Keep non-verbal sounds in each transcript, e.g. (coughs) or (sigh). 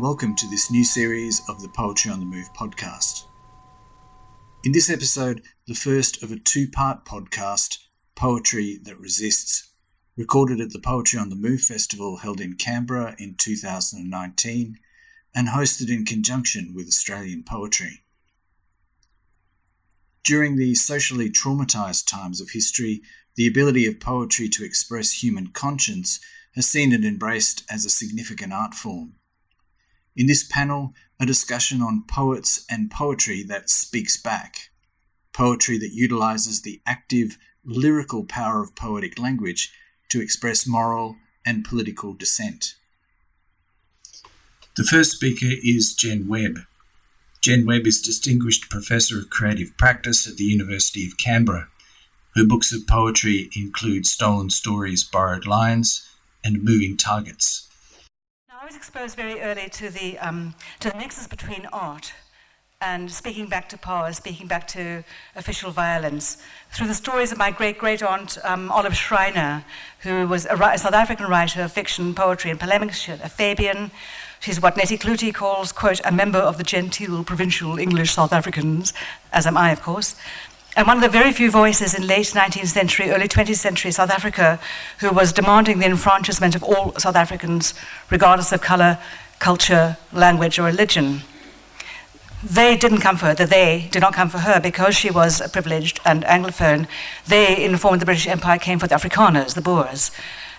Welcome to this new series of the Poetry on the Move podcast. In this episode, the first of a two part podcast, Poetry That Resists, recorded at the Poetry on the Move festival held in Canberra in 2019 and hosted in conjunction with Australian Poetry. During the socially traumatized times of history, the ability of poetry to express human conscience has seen it embraced as a significant art form. In this panel, a discussion on poets and poetry that speaks back, poetry that utilizes the active lyrical power of poetic language to express moral and political dissent. The first speaker is Jen Webb. Jen Webb is Distinguished Professor of Creative Practice at the University of Canberra. Her books of poetry include Stolen Stories, Borrowed Lines, and Moving Targets. Was exposed very early to the, um, to the nexus between art and speaking back to power, speaking back to official violence, through the stories of my great great aunt um, Olive Schreiner, who was a, a, South African writer of fiction, poetry, and polemics, a Fabian. She's what Nettie Cloete calls, quote, a member of the genteel provincial English South Africans, as am I, of course and one of the very few voices in late 19th century, early 20th century South Africa who was demanding the enfranchisement of all South Africans, regardless of colour, culture, language, or religion. They didn't come for her, the they did not come for her because she was privileged and Anglophone. They, in the form of the British Empire, came for the Afrikaners, the Boers.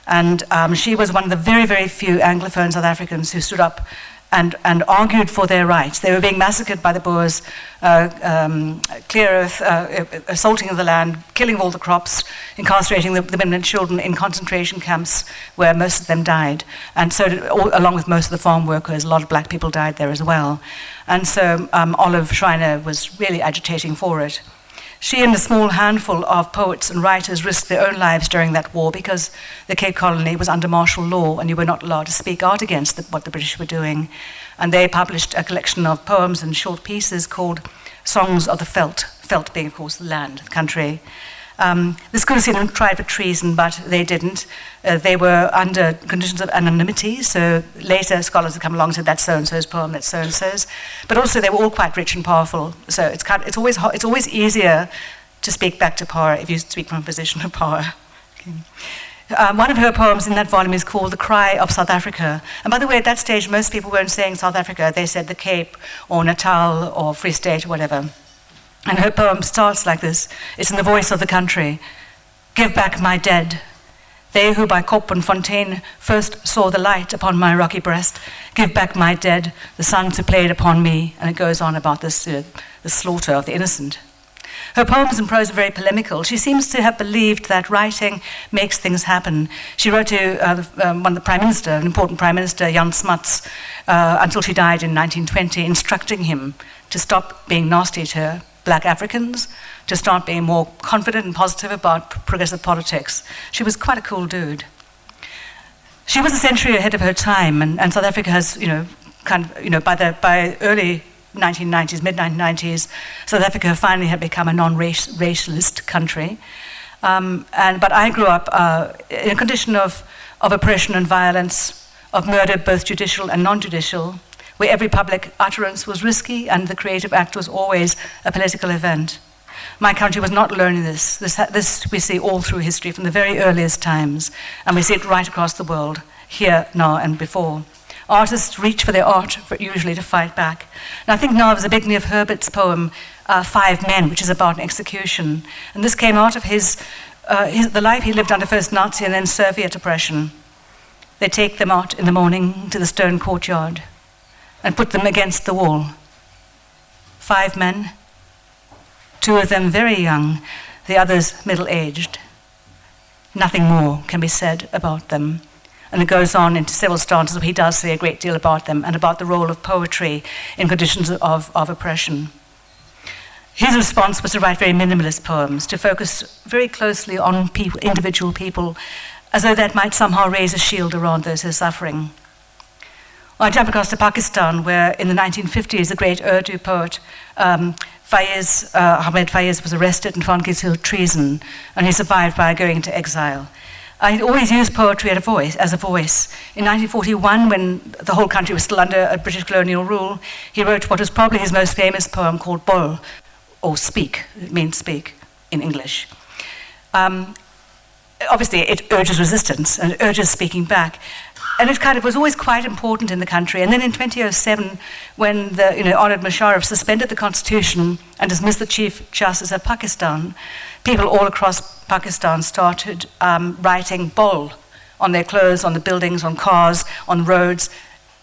And um, she was one of the very, very few Anglophone South Africans who stood up and, and argued for their rights. They were being massacred by the Boers, uh, um, clear earth, uh, assaulting the land, killing all the crops, incarcerating the, the, women and children in concentration camps where most of them died. And so, did, all, along with most of the farm workers, a lot of black people died there as well. And so um, Olive Schreiner was really agitating for it. She and a small handful of poets and writers risked their own lives during that war because the Cape Colony was under martial law and you were not allowed to speak out against the, what the British were doing. And they published a collection of poems and short pieces called Songs of the Veld, Veld being, of course, the land, the country. Um, could have seen them tried for treason, but they didn't. Uh, they were under conditions of anonymity, so later scholars have come along and said that's so and so's poem, that's so and so's. But also, they were all quite rich and powerful, so it's, kind of, it's, always, it's always easier to speak back to power if you speak from a position of power. Okay. Um, one of her poems in that volume is called The Cry of South Africa. And by the way, at that stage, most people weren't saying South Africa, they said the Cape or Natal or Free State or whatever. And her poem starts like this it's in the voice of the country Give back my dead. They who by Kop and Fontaine first saw the light upon my rocky breast, give back my dead, the sons who played upon me. And it goes on about this, uh, the slaughter of the innocent. Her poems and prose are very polemical. She seems to have believed that writing makes things happen. She wrote to uh, um, one of the Prime Minister, an important Prime Minister, Jan Smuts, uh, until she died in 1920, instructing him to stop being nasty to her black Africans to start being more confident and positive about progressive politics. She was quite a cool dude. She was a century ahead of her time, and, and South Africa has, you know, kind of, you know, by the by early 1990s, mid 1990s, South Africa finally had become a non-racialist country. Um, and but I grew up uh, in a condition of, of oppression and violence, of murder, both judicial and non-judicial, where every public utterance was risky and the creative act was always a political event. My country was not learning this. this. This we see all through history from the very earliest times, and we see it right across the world, here, now, and before. Artists reach for their art, for usually to fight back. And I think now of Herbert's poem, uh, Five Men, which is about an execution. And this came out of his, uh, his, the life he lived under first Nazi and then Soviet oppression. They take them out in the morning to the stone courtyard and put them against the wall. Five men, two of them very young, the others middle aged. Nothing more can be said about them. And it goes on into several stanzas where he does say a great deal about them and about the role of poetry in conditions of, of oppression. His response was to write very minimalist poems, to focus very closely on people, individual people, as though that might somehow raise a shield around those who are suffering. I jump across to Pakistan, where in the 1950s, a great Urdu poet, um, Faiz, uh, Ahmed Faiz, was arrested and found guilty of treason, and he survived by going into exile. I always used poetry as a voice. In 1941, when the whole country was still under a British colonial rule, he wrote what was probably his most famous poem called Bol, or Speak. It means speak in English. Um, obviously, it urges resistance and urges speaking back. And it kind of was always quite important in the country. And then in 2007, when the you know, honored Musharraf suspended the constitution and dismissed the Chief Justice of Pakistan, people all across Pakistan started um, writing Bol on their clothes, on the buildings, on cars, on roads,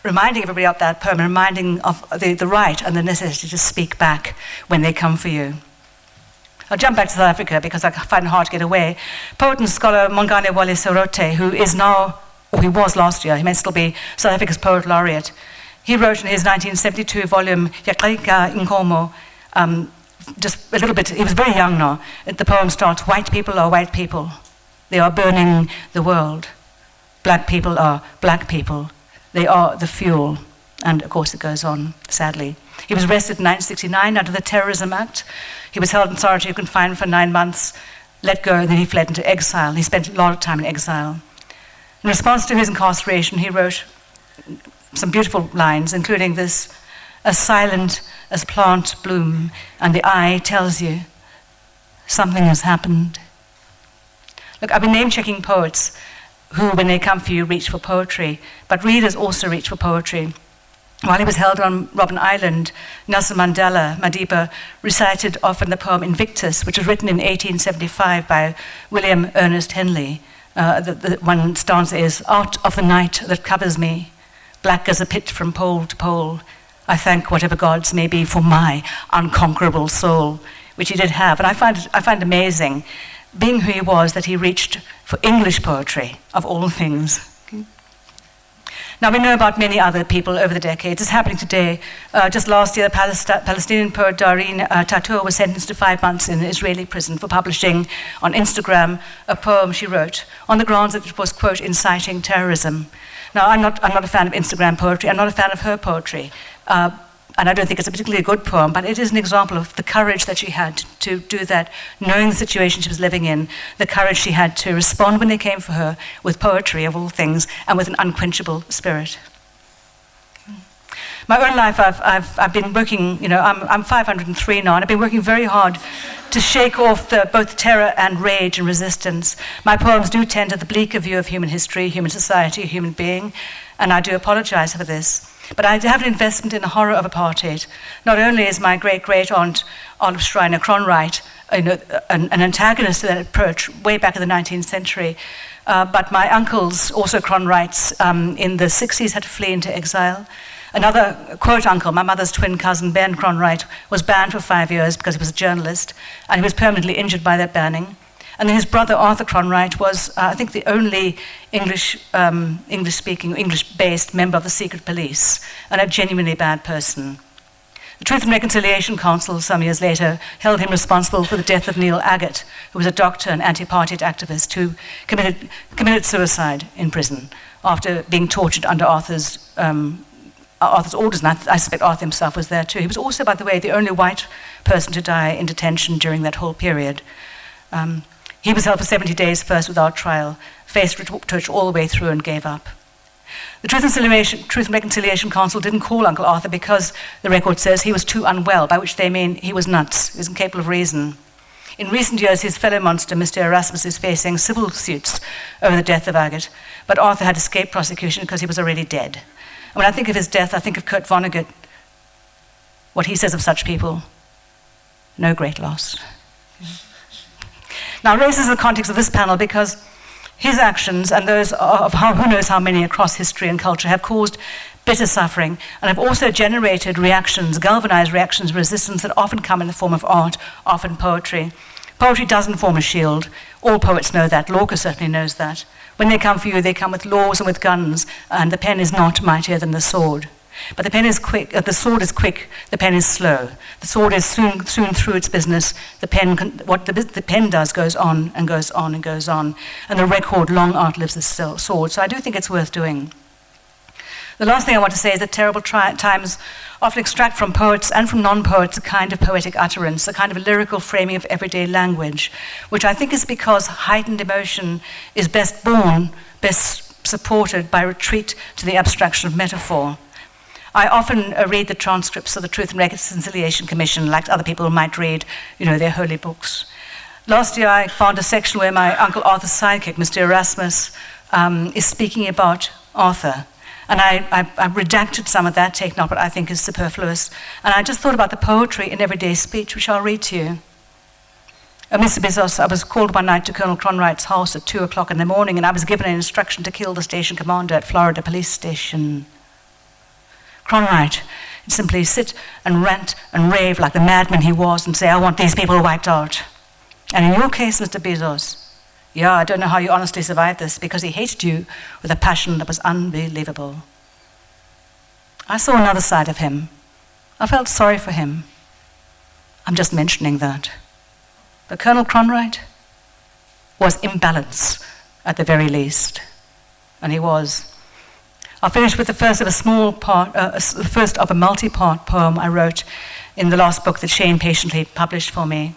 reminding everybody of that poem, reminding of the, the right and the necessity to speak back when they come for you. I'll jump back to South Africa because I find it hard to get away. Poet and scholar Mongane Wally Serote, who is now, or he was last year, he may still be South Africa's Poet Laureate, he wrote in his 1972 volume, Yakhal'inkomo, um, just a little bit, he was very young now. The poem starts White people are white people. They are burning the world. Black people are black people. They are the fuel. And of course, it goes on, sadly. He was arrested in 1969 under the Terrorism Act. He was held in solitary confinement for nine months, let go, and then he fled into exile. He spent a lot of time in exile. In response to his incarceration, he wrote some beautiful lines, including this as silent as plant bloom, and the eye tells you something has happened. Look, I've been name checking poets who, when they come for you, reach for poetry, but readers also reach for poetry. While he was held on Robben Island, Nelson Mandela, Madiba, recited often the poem Invictus, which was written in 1875 by William Ernest Henley. Uh, the, the one stanza is Out of the night that covers me, black as a pit from pole to pole, I thank whatever gods may be for my unconquerable soul, which he did have. And I find, I find amazing, being who he was, that he reached for English poetry, of all things. Now, we know about many other people over the decades. It's happening today. Uh, just last year, the Palest- Palestinian poet Dareen uh, Tatour was sentenced to five months in an Israeli prison for publishing on Instagram a poem she wrote on the grounds that it was, quote, inciting terrorism. Now, I'm not, I'm not a fan of Instagram poetry. I'm not a fan of her poetry. Uh, and I don't think it's a particularly good poem, but it is an example of the courage that she had to do that, knowing the situation she was living in, the courage she had to respond when they came for her with poetry, of all things, and with an unquenchable spirit. My own life, I've, I've, I've been working, you know, I'm, I'm 503 now, and I've been working very hard to shake off the, both terror and rage and resistance. My poems do tend to the bleaker view of human history, human society, human being, and I do apologize for this. But I have an investment in the horror of apartheid. Not only is my great great aunt, Olive Schreiner Cronwright, know, an, an, antagonist to that approach way back in the 19th century, uh, but my uncles, also Cronwrights, um, in the 60s had to flee into exile. Another quote uncle, my mother's twin cousin, Ben Cronwright, was banned for five years because he was a journalist, and he was permanently injured by that banning. And his brother Arthur Cronwright was, uh, I think, the only English, um, English-speaking, English-based member of the secret police, and a genuinely bad person. The Truth and Reconciliation Council, some years later, held him responsible for the death of Neil Aggett, who was a doctor and anti-apartheid activist who committed, committed suicide in prison after being tortured under Arthur's, um, Arthur's orders, and I, I suspect Arthur himself was there too. He was also, by the way, the only white person to die in detention during that whole period. Um, he was held for 70 days first without trial, faced torture all the way through, and gave up. The Truth and, Truth and Reconciliation Council didn't call Uncle Arthur because the record says he was too unwell, by which they mean he was nuts, he was incapable of reason. In recent years, his fellow monster, Mr. Erasmus, is facing civil suits over the death of Aggett, but Arthur had escaped prosecution because he was already dead. And when I think of his death, I think of Kurt Vonnegut, what he says of such people no great loss. Now, race is the context of this panel because his actions and those of how, who knows how many across history and culture have caused bitter suffering and have also generated reactions, galvanized reactions, resistance that often come in the form of art, often poetry. Poetry doesn't form a shield. All poets know that. Lorca certainly knows that. When they come for you, they come with laws and with guns, and the pen is not mightier than the sword. But the pen is quick, uh, the sword is quick, the pen is slow. The sword is soon, soon through its business. The pen, what the, the pen does goes on and goes on and goes on. And the record long outlives the sword. So I do think it's worth doing. The last thing I want to say is that terrible tri- times often extract from poets and from non poets a kind of poetic utterance, a kind of lyrical framing of everyday language, which I think is because heightened emotion is best born, best supported by retreat to the abstraction of metaphor. I often uh, read the transcripts of the Truth and Reconciliation Commission, like other people might read, you know, their holy books. Last year, I found a section where my Uncle Arthur's sidekick, Mr. Erasmus, um, is speaking about Arthur. And I, I, I, redacted some of that, taken out what I think is superfluous. And I just thought about the poetry in everyday speech, which I'll read to you. Uh, Mr. Bizos, I was called one night to Colonel Cronwright's house at 2 o'clock in the morning, and I was given an instruction to kill the station commander at Florida Police Station. Cronwright would simply sit and rant and rave like the madman he was and say, I want these people wiped out. And in your case, Mr. Bizos, yeah, I don't know how you honestly survived this because he hated you with a passion that was unbelievable. I saw another side of him. I felt sorry for him. I'm just mentioning that. But Colonel Cronwright was imbalanced at the very least. And he was. I'll finish with the first of a small part, uh, the first of a multi part poem I wrote in the last book that Shane patiently published for me.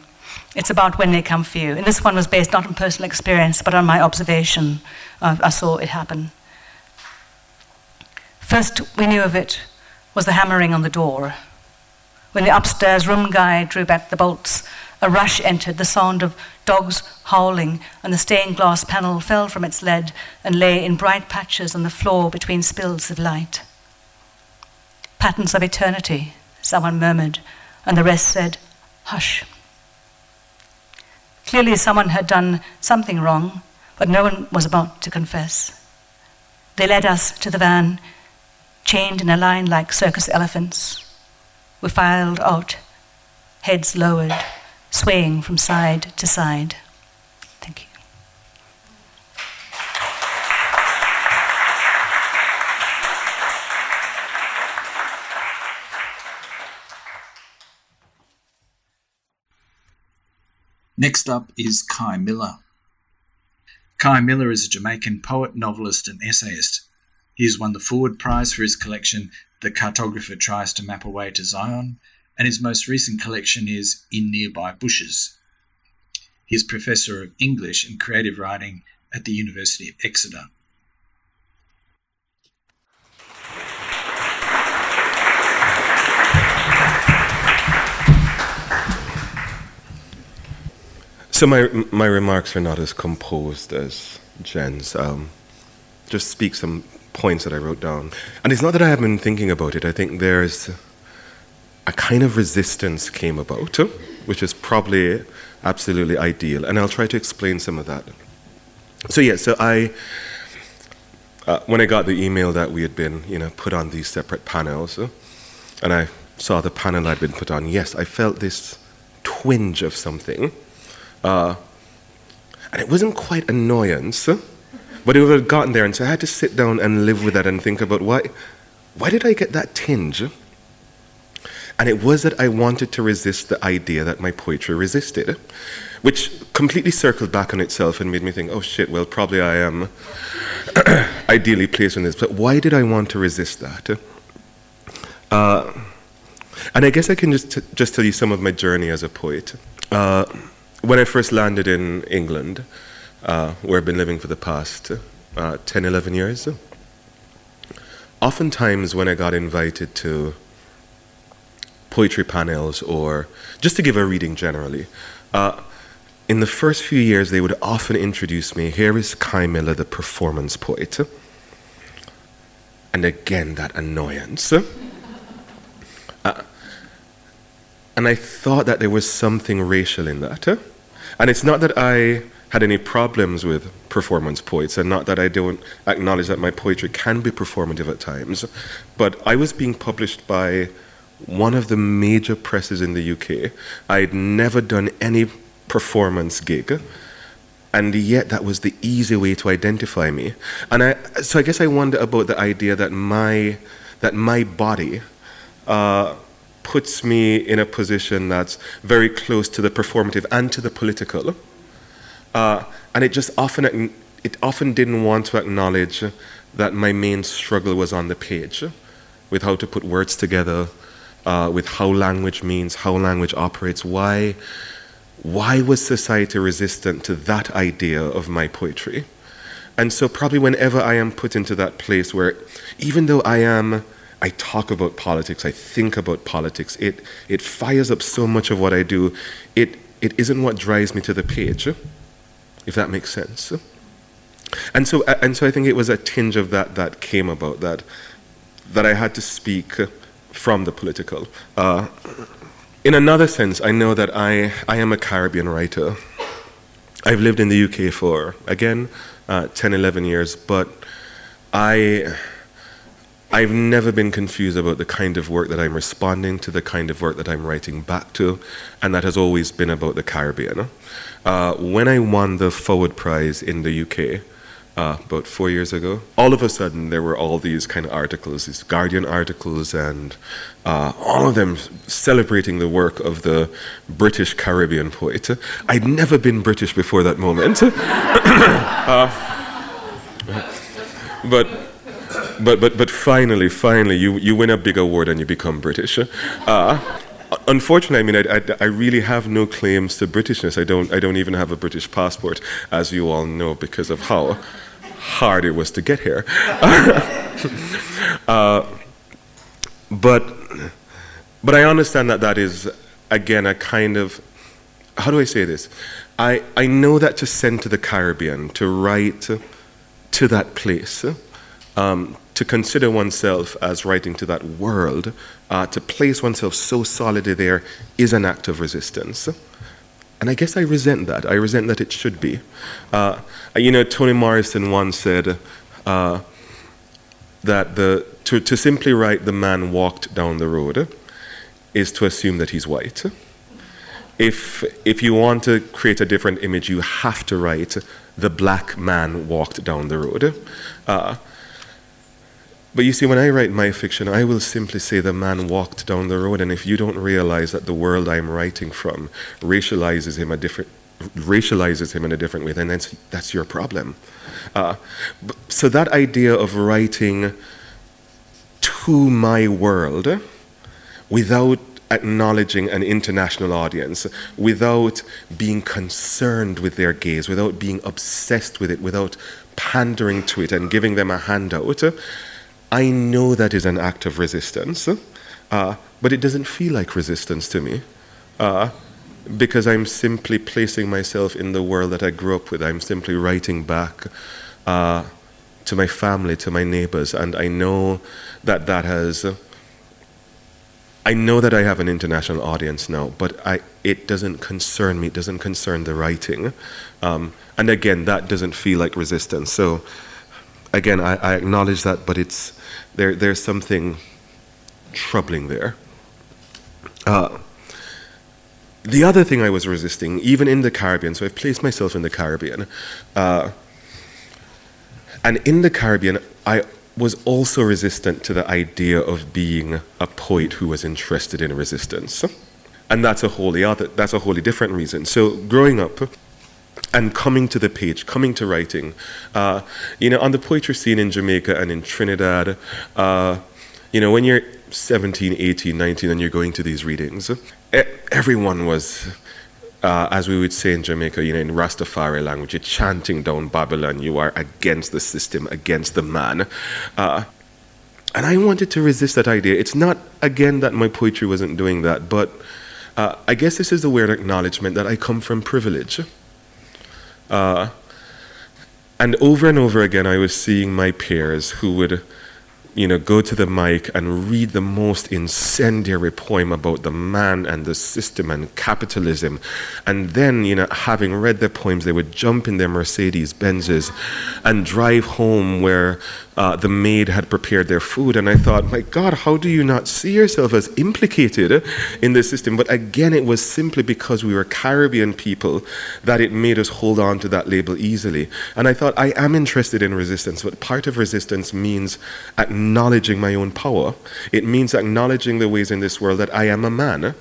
It's about when they come for you. And this one was based not on personal experience, but on my observation. Uh, I saw it happen. First we knew of it was the hammering on the door. When the upstairs room guy drew back the bolts, a rush entered, the sound of dogs howling, and the stained glass panel fell from its lead and lay in bright patches on the floor between spills of light. Patterns of eternity, someone murmured, and the rest said, Hush. Clearly, someone had done something wrong, but no one was about to confess. They led us to the van, chained in a line like circus elephants. We filed out, heads lowered, swaying from side to side. Thank you. Next up is Kei Miller. Kei Miller is a Jamaican poet, novelist, and essayist. He has won the Forward Prize for his collection The Cartographer Tries to Map a Way to Zion, and his most recent collection is In Nearby Bushes. He is Professor of English and Creative Writing at the University of Exeter. So my my remarks are not as composed as Jen's. Um, just speak some points that I wrote down, and it's not that I haven't been thinking about it. I think there's a kind of resistance came about, which is probably absolutely ideal, and I'll try to explain some of that. So yeah, so I. Uh, when I got the email that we had been, you know, put on these separate panels, uh, and I saw the panel I'd been put on, yes, I felt this twinge of something uh, and it wasn't quite annoyance, but it would have gotten there. And so I had to sit down and live with that and think about why, why did I get that tinge? And it was that I wanted to resist the idea that my poetry resisted, which completely circled back on itself and made me think, oh shit, well, probably I am (clears throat) ideally placed in this. But why did I want to resist that? Uh, and I guess I can just, t- just tell you some of my journey as a poet. Uh, when I first landed in England, uh, where I've been living for the past uh, 10, 11 years, oftentimes when I got invited to poetry panels or just to give a reading generally, uh, in the first few years they would often introduce me here is Kei Miller, the performance poet. And again, that annoyance. Uh, and I thought that there was something racial in that. And it's not that I had any problems with performance poets, and not that I don't acknowledge that my poetry can be performative at times, but I was being published by one of the major presses in the UK. I'd never done any performance gig, and yet that was the easy way to identify me. And I, so I guess I wonder about the idea that my that my body. Uh, puts me in a position that's very close to the performative and to the political. Uh, and it just often it often didn't want to acknowledge that my main struggle was on the page with how to put words together, uh, with how language means, how language operates. Why, why was society resistant to that idea of my poetry? And so, probably whenever I am put into that place where, even though I am, I talk about politics, I think about politics, it, it fires up so much of what I do, it, it isn't what drives me to the page, if that makes sense. And so, and so I think it was a tinge of that that came about, that, that I had to speak from the political. Uh, in another sense, I know that I, I am a Caribbean writer. I've lived in the UK for, again, uh, 10, 11 years, but I, I've never been confused about the kind of work that I'm responding to, the kind of work that I'm writing back to, and that has always been about the Caribbean. Uh, when I won the Forward Prize in the UK, uh, about four years ago. All of a sudden, there were all these kind of articles, these Guardian articles, and uh, all of them celebrating the work of the British Caribbean poet. I'd never been British before that moment. (coughs) uh, but. But, but, but finally, finally, you, you win a big award and you become British. Uh, unfortunately, I mean, I, I, I, really have no claims to Britishness. I don't, I don't even have a British passport, as you all know, because of how hard it was to get here. (laughs) uh, but, but I understand that that is, again, a kind of, how do I say this? I, I know that to send to the Caribbean, to write to that place, um, to consider oneself as writing to that world, uh, to place oneself so solidly there, is an act of resistance. And I guess I resent that. I resent that it should be. Uh, you know, Toni Morrison once said uh, that the, to, to simply write the man walked down the road is to assume that he's white. If, if you want to create a different image, you have to write the black man walked down the road. Uh, but you see, when I write my fiction, I will simply say the man walked down the road, and if you don't realize that the world I'm writing from racializes him a different racializes him in a different way, then that's, that's your problem. Uh, so that idea of writing to my world without acknowledging an international audience, without being concerned with their gaze, without being obsessed with it, without pandering to it and giving them a handout, I know that is an act of resistance, uh, but it doesn't feel like resistance to me. Uh, because I'm simply placing myself in the world that I grew up with. I'm simply writing back uh, to my family, to my neighbors, and I know that that has. I know that I have an international audience now, but I, it doesn't concern me. It doesn't concern the writing. Um, and again, that doesn't feel like resistance. So, again, I, I acknowledge that, but it's, there, there's something troubling there. Uh, the other thing I was resisting, even in the Caribbean, so I've placed myself in the Caribbean, uh, and in the Caribbean, I was also resistant to the idea of being a poet who was interested in resistance. And that's a wholly other, that's a wholly different reason. So growing up, and coming to the page, coming to writing. Uh, you know, on the poetry scene in Jamaica and in Trinidad, uh, you know, when you're 17, 18, 19, and you're going to these readings, everyone was, uh, as we would say in Jamaica, you know, in Rastafari language, you're chanting down Babylon, you are against the system, against the man. Uh, and I wanted to resist that idea. It's not, again, that my poetry wasn't doing that, but uh, I guess this is the weird acknowledgement that I come from privilege. Uh, and over and over again, I was seeing my peers who would, you know, go to the mic and read the most incendiary poem about the man and the system and capitalism. And then, you know, having read their poems, they would jump in their Mercedes Benzes and drive home where uh, the maid had prepared their food. And I thought, my God, how do you not see yourself as implicated in this system? But again, it was simply because we were Caribbean people that it made us hold on to that label easily. And I thought, I am interested in resistance, but part of resistance means acknowledging my own power. It means acknowledging the ways in this world that I am a man,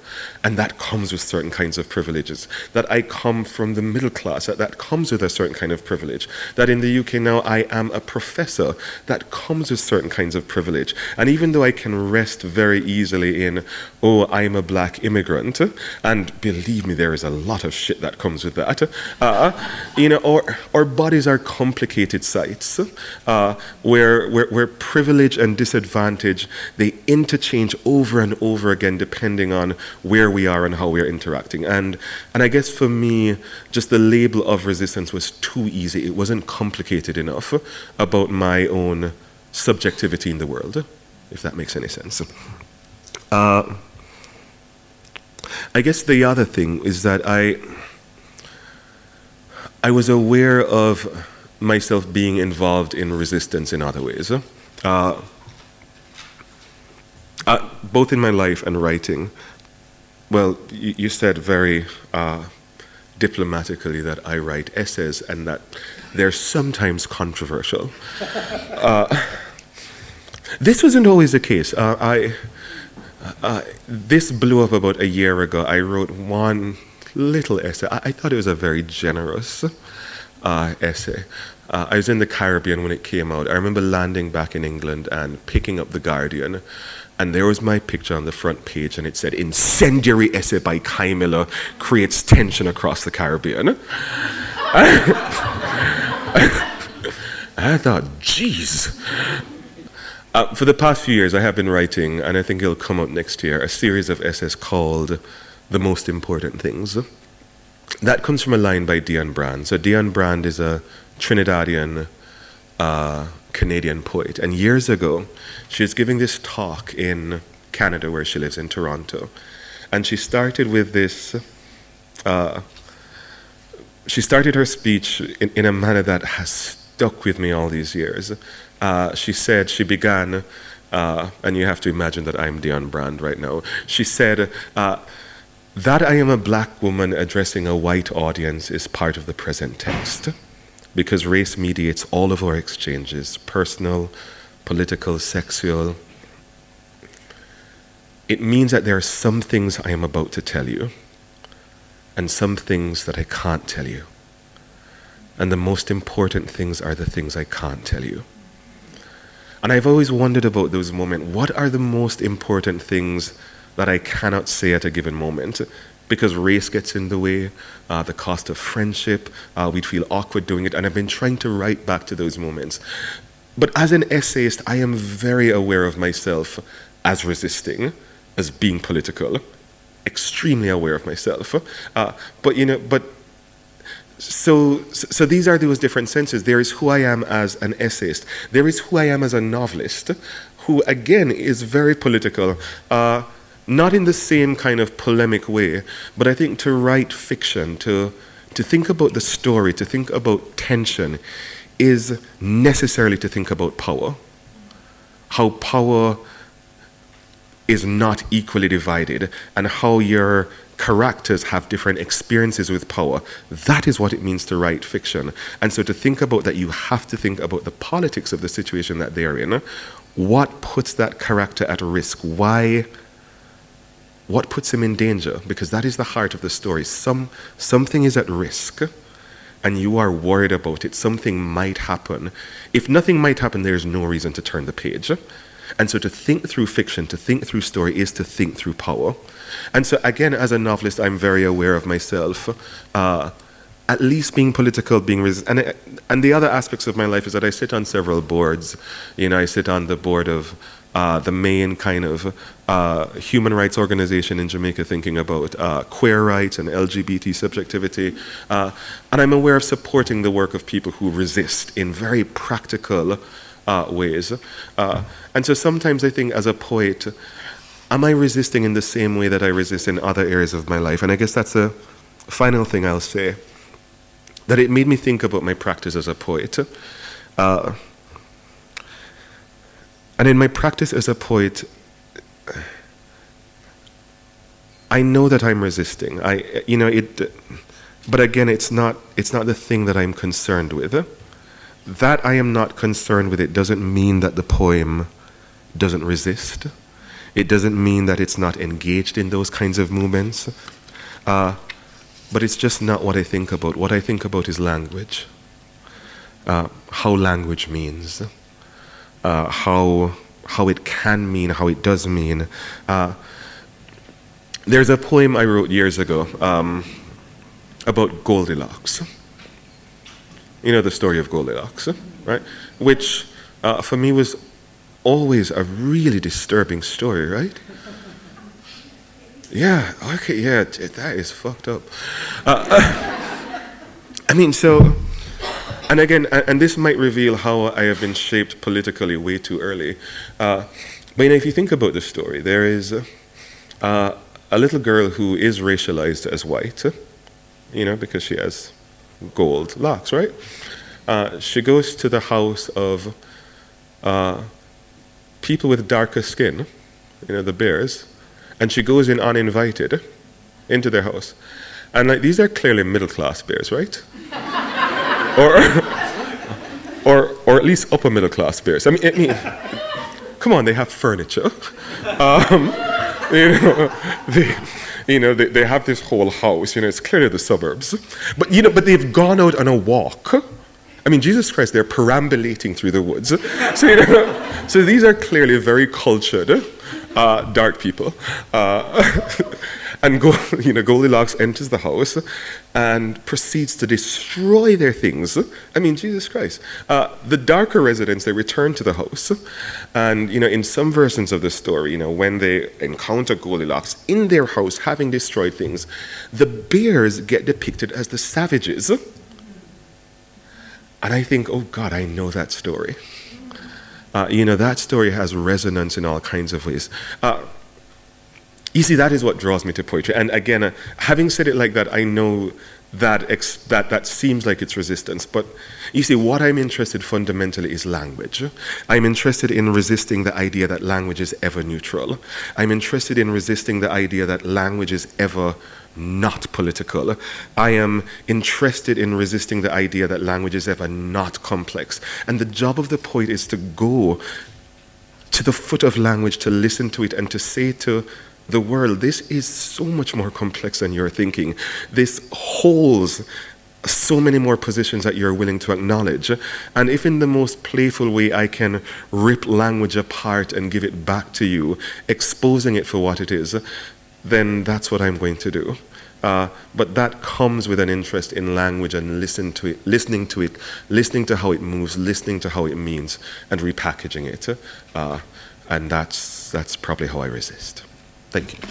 and that comes with certain kinds of privileges. That I come from the middle class, that that comes with a certain kind of privilege. That in the UK now I am a professor that comes with certain kinds of privilege. And even though I can rest very easily in, oh, I'm a black immigrant, and believe me, there is a lot of shit that comes with that. Uh, you know, our, our bodies are complicated sites uh, where, where, where privilege and disadvantage, they interchange over and over again depending on where we are and how we're interacting. And, and I guess for me, just the label of resistance was too easy. It wasn't complicated enough about my own subjectivity in the world, if that makes any sense. Uh, I guess the other thing is that I, I was aware of myself being involved in resistance in other ways. Uh, uh, both in my life and writing. Well, you, you said very uh, diplomatically that I write essays and that they're sometimes controversial. Uh, this wasn't always the case. Uh, I, uh, this blew up about a year ago. I wrote one little essay. I, I thought it was a very generous uh, essay. Uh, I was in the Caribbean when it came out. I remember landing back in England and picking up The Guardian and there was my picture on the front page, and it said, Incendiary essay by Kei Miller creates tension across the Caribbean. I thought, geez. Uh, for the past few years, I have been writing, and I think it'll come out next year, a series of essays called The Most Important Things. That comes from a line by Dionne Brand. So, Dionne Brand is a Trinidadian uh, Canadian poet. And years ago, she was giving this talk in Canada, where she lives in Toronto. And she started with this. Uh, she started her speech in, in, a manner that has stuck with me all these years. Uh, she said, she began, uh, and you have to imagine that I'm Dionne Brand right now. She said, uh, That I am a black woman addressing a white audience is part of the present text because race mediates all of our exchanges personal, political, sexual. It means that there are some things I am about to tell you, and some things that I can't tell you. And the most important things are the things I can't tell you. And I've always wondered about those moments. What are the most important things that I cannot say at a given moment? because race gets in the way, uh, the cost of friendship, uh, we'd feel awkward doing it. And I've been trying to write back to those moments. But as an essayist, I am very aware of myself as resisting, as being political, extremely aware of myself. Uh, but, you know, but so, so these are those different senses. There is who I am as an essayist. There is who I am as a novelist, who again is very political. Uh, not in the same kind of polemic way, but I think to write fiction, to, to think about the story, to think about tension, is necessarily to think about power. How power is not equally divided, and how your characters have different experiences with power. That is what it means to write fiction. And so to think about that, you have to think about the politics of the situation that they're in. What puts that character at risk? Why? What puts him in danger? Because that is the heart of the story. Some, something is at risk, and you are worried about it. Something might happen. If nothing might happen, there's no reason to turn the page. And so to think through fiction, to think through story, is to think through power. And so, again, as a novelist, I'm very aware of myself. Uh, at least being political, being res- and and the other aspects of my life is that I sit on several boards. You know, I sit on the board of uh, the main kind of uh, human rights organization in Jamaica thinking about uh, queer rights and LGBT subjectivity. Uh, and I'm aware of supporting the work of people who resist in very practical uh, ways. Uh, and so sometimes I think as a poet, am I resisting in the same way that I resist in other areas of my life? And I guess that's a final thing I'll say. That it made me think about my practice as a poet. Uh, and in my practice as a poet, I know that I'm resisting. I, you know, it, but again, it's not, it's not the thing that I'm concerned with. That I am not concerned with it doesn't mean that the poem doesn't resist. It doesn't mean that it's not engaged in those kinds of movements. Uh, but it's just not what I think about. What I think about is language, uh, how language means uh, how how it can mean, how it does mean. Uh, there's a poem I wrote years ago um, about Goldilocks. You know the story of Goldilocks, right? Which uh, for me was always a really disturbing story, right? Yeah, okay, yeah, that is fucked up. Uh, (coughs) I mean, so, and again, and this might reveal how I have been shaped politically way too early. Uh, but you know, if you think about the story, there is uh, a little girl who is racialized as white, you know, because she has gold locks, right? Uh, she goes to the house of uh, people with darker skin, you know, the bears, and she goes in uninvited into their house. And like these are clearly middle class bears, right? (laughs) or, or, or at least upper middle class bears. I mean, I mean come on, they have furniture. (laughs) Um, (laughs) you know, they, you know, they, they have this whole house. You know, it's clearly the suburbs. But you know, but they've gone out on a walk. I mean, Jesus Christ, they're perambulating through the woods. (laughs) So, you know, so these are clearly very cultured uh, dark people. Uh, (laughs) and Go, (laughs) you know, Goldilocks enters the house and proceeds to destroy their things. I mean, Jesus Christ. Uh, the darker residents, they return to the house. And, you know, in some versions of the story, you know, when they encounter Goldilocks in their house having destroyed things, the bears get depicted as the savages. And I think, oh God, I know that story. Uh, you know, that story has resonance in all kinds of ways. Uh, you see, that is what draws me to poetry. And again, uh, having said it like that, I know that, ex- that that seems like it's resistance. But you see, what I'm interested fundamentally is language. I'm interested in resisting the idea that language is ever neutral. I'm interested in resisting the idea that language is ever not political. I am interested in resisting the idea that language is ever not complex. And the job of the poet is to go to the foot of language, to listen to it, and to say to the world, this is so much more complex than you're thinking. This holds so many more positions that you're willing to acknowledge. And if in the most playful way I can rip language apart and give it back to you, exposing it for what it is, then that's what I'm going to do. Uh, but that comes with an interest in language and listen to it, listening to it, listening to how it moves, listening to how it means, and repackaging it. Uh, and that's, that's probably how I resist. Thank you.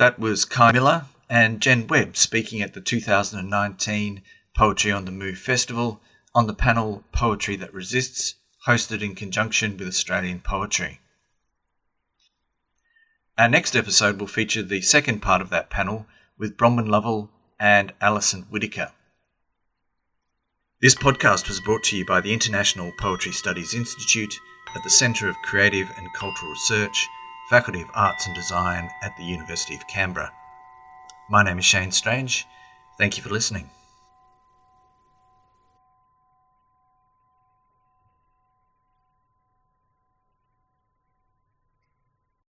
That was Kei Miller and Jen Webb speaking at the 2019 Poetry on the Move Festival on the panel Poetry That Resists, hosted in conjunction with Australian Poetry. Our next episode will feature the second part of that panel with Bronwyn Lovell and Alison Whittaker. This podcast was brought to you by the International Poetry Studies Institute at the Centre of Creative and Cultural Research, Faculty of Arts and Design at the University of Canberra. My name is Shane Strange. Thank you for listening.